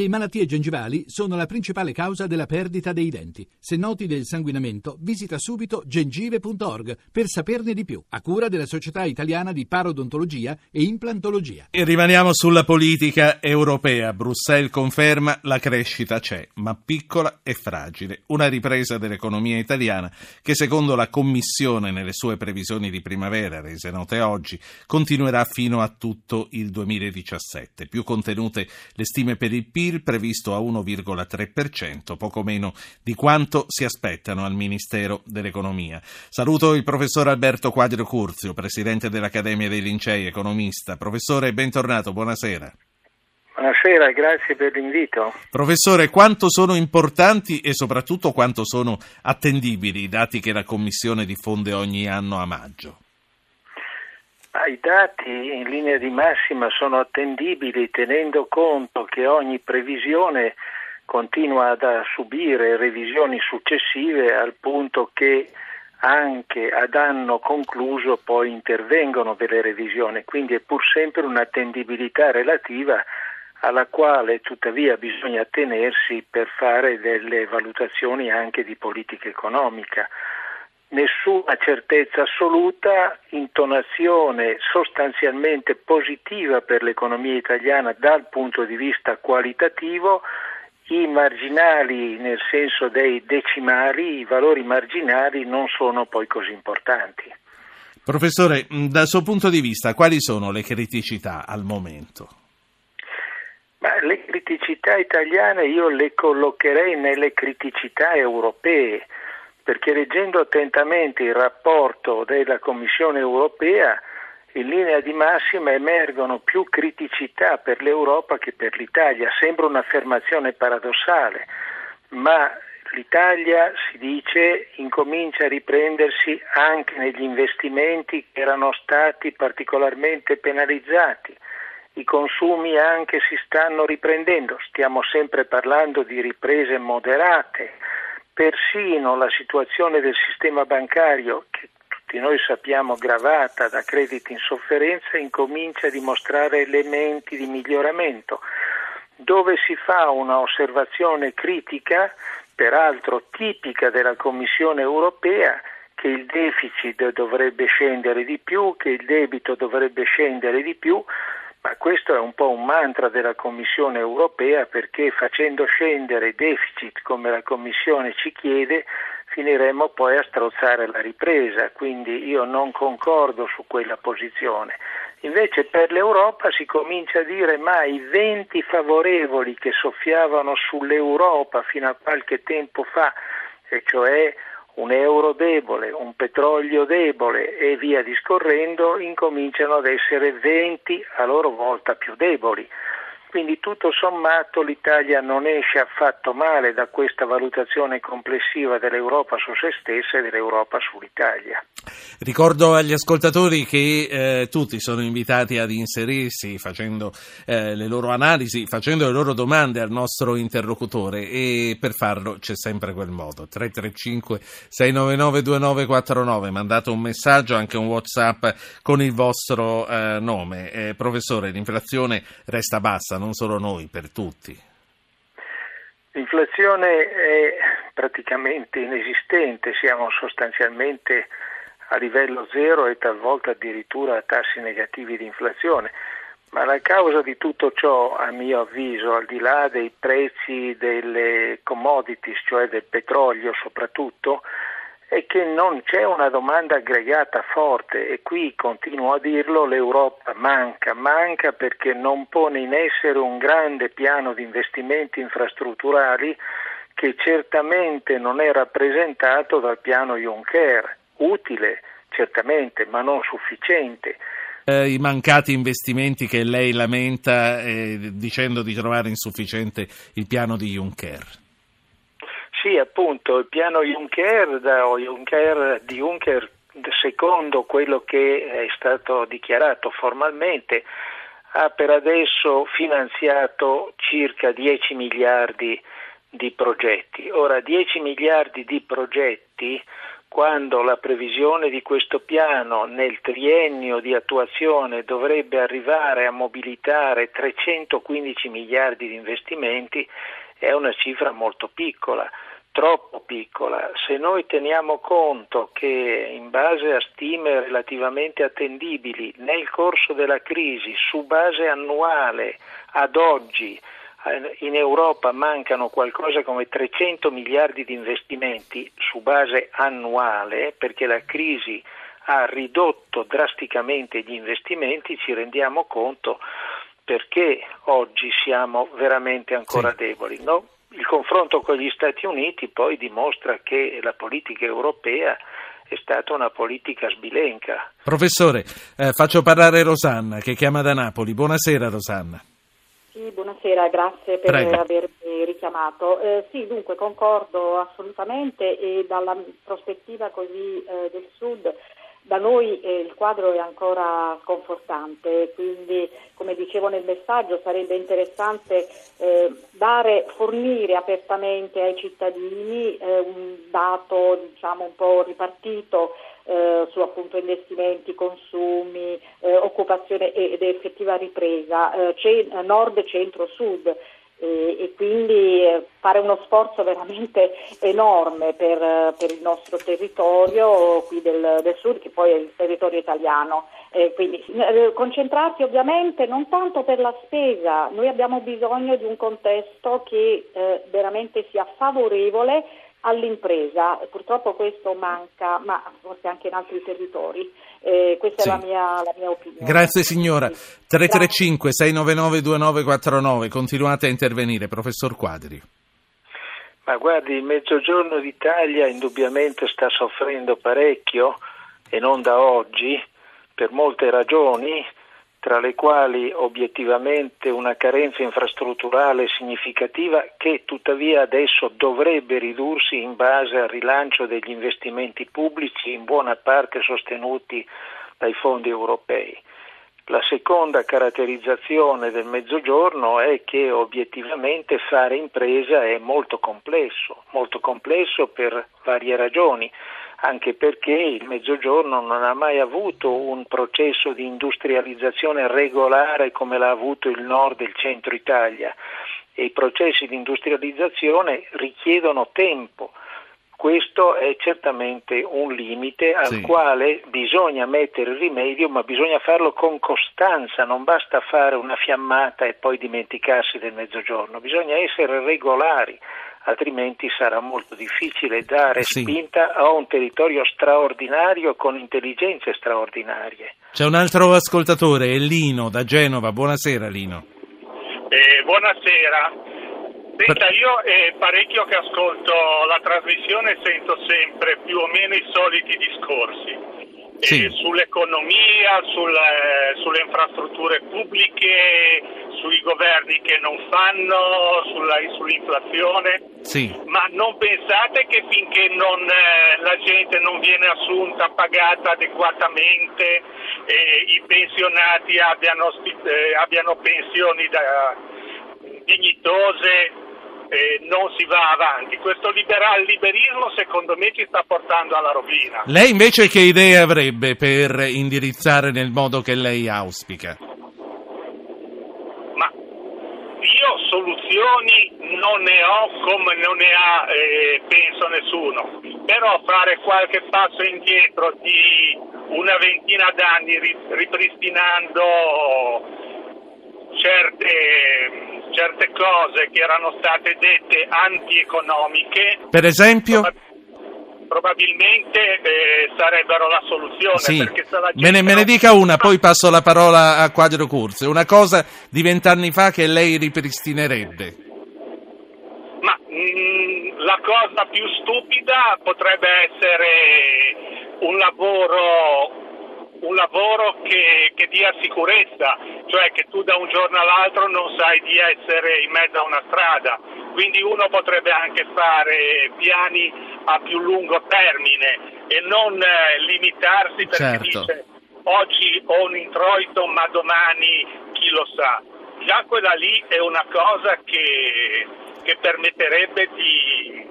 Le malattie gengivali sono la principale causa della perdita dei denti. Se noti del sanguinamento, visita subito gengive.org per saperne di più, a cura della Società Italiana di Parodontologia e Implantologia. E rimaniamo sulla politica europea. Bruxelles conferma la crescita c'è, ma piccola e fragile. Una ripresa dell'economia italiana che secondo la Commissione nelle sue previsioni di primavera rese note oggi continuerà fino a tutto il 2017. Più contenute le stime per il PIL PIL previsto a 1,3%, poco meno di quanto si aspettano al Ministero dell'Economia. Saluto il professor Alberto Quadrio Curzio, presidente dell'Accademia dei Lincei, economista. Professore, bentornato, buonasera. Buonasera, grazie per l'invito. Professore, quanto sono importanti e soprattutto quanto sono attendibili i dati che la Commissione diffonde ogni anno a maggio? I dati in linea di massima sono attendibili tenendo conto che ogni previsione continua ad subire revisioni successive al punto che anche ad anno concluso poi intervengono delle revisioni, quindi è pur sempre un'attendibilità relativa alla quale tuttavia bisogna attenersi per fare delle valutazioni anche di politica economica nessuna certezza assoluta, intonazione sostanzialmente positiva per l'economia italiana dal punto di vista qualitativo, i marginali nel senso dei decimali, i valori marginali non sono poi così importanti. Professore, dal suo punto di vista quali sono le criticità al momento? Ma le criticità italiane io le collocherei nelle criticità europee perché leggendo attentamente il rapporto della Commissione europea, in linea di massima emergono più criticità per l'Europa che per l'Italia. Sembra un'affermazione paradossale, ma l'Italia, si dice, incomincia a riprendersi anche negli investimenti che erano stati particolarmente penalizzati. I consumi anche si stanno riprendendo, stiamo sempre parlando di riprese moderate persino la situazione del sistema bancario, che tutti noi sappiamo gravata da crediti in sofferenza, incomincia a dimostrare elementi di miglioramento, dove si fa una osservazione critica, peraltro tipica della Commissione europea, che il deficit dovrebbe scendere di più, che il debito dovrebbe scendere di più, ma questo è un po' un mantra della Commissione europea perché facendo scendere deficit come la Commissione ci chiede finiremo poi a strozzare la ripresa, quindi io non concordo su quella posizione. Invece per l'Europa si comincia a dire ma i venti favorevoli che soffiavano sull'Europa fino a qualche tempo fa, e cioè un euro debole, un petrolio debole e via discorrendo, incominciano ad essere 20 a loro volta più deboli. Quindi tutto sommato l'Italia non esce affatto male da questa valutazione complessiva dell'Europa su se stessa e dell'Europa sull'Italia. Ricordo agli ascoltatori che eh, tutti sono invitati ad inserirsi facendo eh, le loro analisi, facendo le loro domande al nostro interlocutore e per farlo c'è sempre quel modo. 335 699 2949, mandate un messaggio, anche un Whatsapp con il vostro eh, nome. Eh, professore, l'inflazione resta bassa non solo noi, per tutti. L'inflazione è praticamente inesistente, siamo sostanzialmente a livello zero e talvolta addirittura a tassi negativi di inflazione. Ma la causa di tutto ciò, a mio avviso, al di là dei prezzi delle commodities, cioè del petrolio soprattutto, è che non c'è una domanda aggregata forte e qui continuo a dirlo l'Europa manca, manca perché non pone in essere un grande piano di investimenti infrastrutturali che certamente non è rappresentato dal piano Juncker, utile certamente ma non sufficiente. Eh, I mancati investimenti che lei lamenta eh, dicendo di trovare insufficiente il piano di Juncker. Sì, appunto, il piano Juncker, da Juncker, di Juncker, secondo quello che è stato dichiarato formalmente, ha per adesso finanziato circa 10 miliardi di progetti. Ora, 10 miliardi di progetti quando la previsione di questo piano nel triennio di attuazione dovrebbe arrivare a mobilitare 315 miliardi di investimenti, è una cifra molto piccola, troppo piccola. Se noi teniamo conto che in base a stime relativamente attendibili nel corso della crisi, su base annuale ad oggi, eh, in Europa mancano qualcosa come 300 miliardi di investimenti su base annuale perché la crisi ha ridotto drasticamente gli investimenti, ci rendiamo conto perché oggi siamo veramente ancora sì. deboli. No? Il confronto con gli Stati Uniti poi dimostra che la politica europea è stata una politica sbilenca. Professore, eh, faccio parlare Rosanna che chiama da Napoli. Buonasera Rosanna. Sì, buonasera, grazie per Prego. avermi richiamato. Eh, sì, dunque concordo assolutamente e dalla prospettiva così eh, del Sud da noi eh, il quadro è ancora sconfortante, quindi come dicevo nel messaggio sarebbe interessante eh, dare, fornire apertamente ai cittadini eh, un dato diciamo, un po' ripartito eh, su appunto investimenti, consumi, eh, occupazione ed effettiva ripresa, eh, nord, centro, sud e, e quindi eh, fare uno sforzo veramente enorme per, per il nostro territorio qui del, del, sud che poi è il territorio italiano. Eh, quindi eh, concentrarsi ovviamente non tanto per la spesa, noi abbiamo bisogno di un contesto che eh, veramente sia favorevole all'impresa, purtroppo questo manca, ma forse anche in altri territori. Eh, questa sì. è la mia, la mia, opinione. Grazie signora. 335-699-2949, continuate a intervenire, professor Quadri. Ma guardi, il Mezzogiorno d'Italia indubbiamente sta soffrendo parecchio e non da oggi, per molte ragioni tra le quali obiettivamente una carenza infrastrutturale significativa che tuttavia adesso dovrebbe ridursi in base al rilancio degli investimenti pubblici in buona parte sostenuti dai fondi europei. La seconda caratterizzazione del mezzogiorno è che obiettivamente fare impresa è molto complesso, molto complesso per varie ragioni anche perché il Mezzogiorno non ha mai avuto un processo di industrializzazione regolare come l'ha avuto il nord e il centro Italia e i processi di industrializzazione richiedono tempo. Questo è certamente un limite al sì. quale bisogna mettere rimedio, ma bisogna farlo con costanza, non basta fare una fiammata e poi dimenticarsi del mezzogiorno, bisogna essere regolari altrimenti sarà molto difficile dare sì. spinta a un territorio straordinario con intelligenze straordinarie. C'è un altro ascoltatore, è Lino da Genova. Buonasera Lino. Eh, buonasera. Senta, io è parecchio che ascolto la trasmissione e sento sempre più o meno i soliti discorsi. Sì. Eh, sull'economia, sulle, sulle infrastrutture pubbliche, sui governi che non fanno, sulla, sull'inflazione. Sì. Ma non pensate che finché non, eh, la gente non viene assunta, pagata adeguatamente, eh, i pensionati abbiano, eh, abbiano pensioni da, dignitose, eh, non si va avanti. Questo liberal liberismo secondo me ci sta portando alla rovina. Lei invece che idee avrebbe per indirizzare nel modo che lei auspica? Ma io soluzioni non ne ho come non ne ha, eh, penso nessuno, però fare qualche passo indietro di una ventina d'anni ripristinando certe certe cose che erano state dette antieconomiche. Per esempio? Probabilmente eh, sarebbero la soluzione. Sì. La me, ne, me ne dica una, poi passo la parola a Quadro Corse. Una cosa di vent'anni fa che lei ripristinerebbe. Ma mh, mm, la cosa più stupida potrebbe essere un lavoro un lavoro che, che, dia sicurezza, cioè che tu da un giorno all'altro non sai di essere in mezzo a una strada. Quindi uno potrebbe anche fare piani a più lungo termine e non eh, limitarsi perché certo. dice oggi ho un introito ma domani chi lo sa. Già quella lì è una cosa che, che permetterebbe di,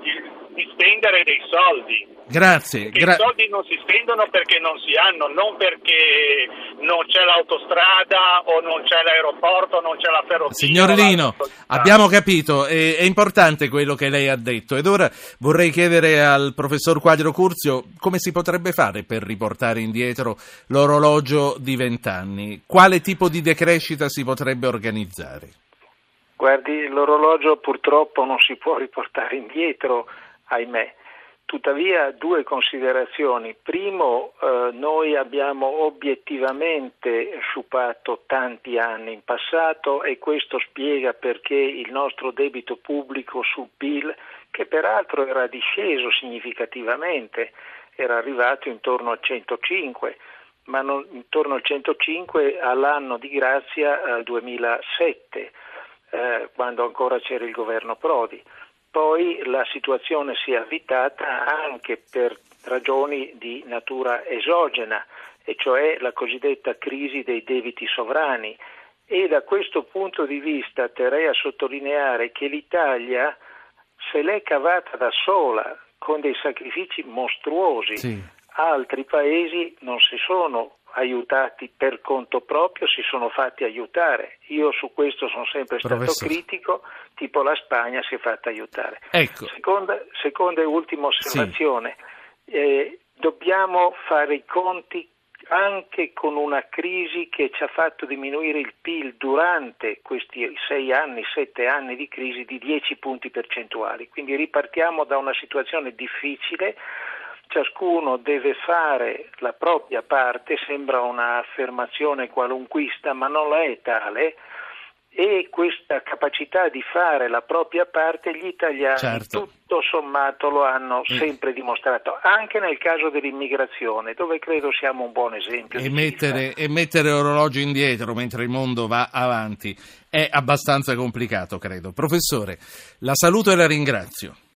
di, di spendere dei soldi. Grazie. I soldi non si spendono perché non si hanno, non perché non c'è l'autostrada o non c'è l'aeroporto, non c'è la ferrovia. Signor Lino, abbiamo capito, è, è, importante quello che lei ha detto ed ora vorrei chiedere al professor Quadro Curzio come si potrebbe fare per riportare indietro l'orologio di vent'anni. Quale tipo di decrescita si potrebbe organizzare? Guardi, l'orologio purtroppo non si può riportare indietro, ahimè. Tuttavia due considerazioni. Primo, eh, noi abbiamo obiettivamente sciupato tanti anni in passato e questo spiega perché il nostro debito pubblico sul PIL, che peraltro era disceso significativamente, era arrivato intorno al 105, ma non, intorno al 105 all'anno di grazia al 2007 eh, quando ancora c'era il governo Prodi. Poi la situazione si è avvitata anche per ragioni di natura esogena, e cioè la cosiddetta crisi dei debiti sovrani. E da questo punto di vista terrei a sottolineare che l'Italia se l'è cavata da sola con dei sacrifici mostruosi. Sì. Altri paesi non si sono aiutati per conto proprio, si sono fatti aiutare. Io su questo sono sempre stato Professor. critico, tipo la Spagna si è fatta aiutare. Ecco. Seconda, seconda, e ultima osservazione, sì. eh, dobbiamo fare i conti anche con una crisi che ci ha fatto diminuire il PIL durante questi sei anni, sette anni di crisi di 10 punti percentuali. Quindi ripartiamo da una situazione difficile ciascuno deve fare la propria parte, sembra un'affermazione qualunquista, ma non la è tale, e questa capacità di fare la propria parte gli italiani certo. tutto sommato lo hanno mm. sempre dimostrato, anche nel caso dell'immigrazione, dove credo siamo un buon esempio. E, mettere, e mettere orologio indietro mentre il mondo va avanti è abbastanza complicato, credo. Professore, la saluto e la ringrazio.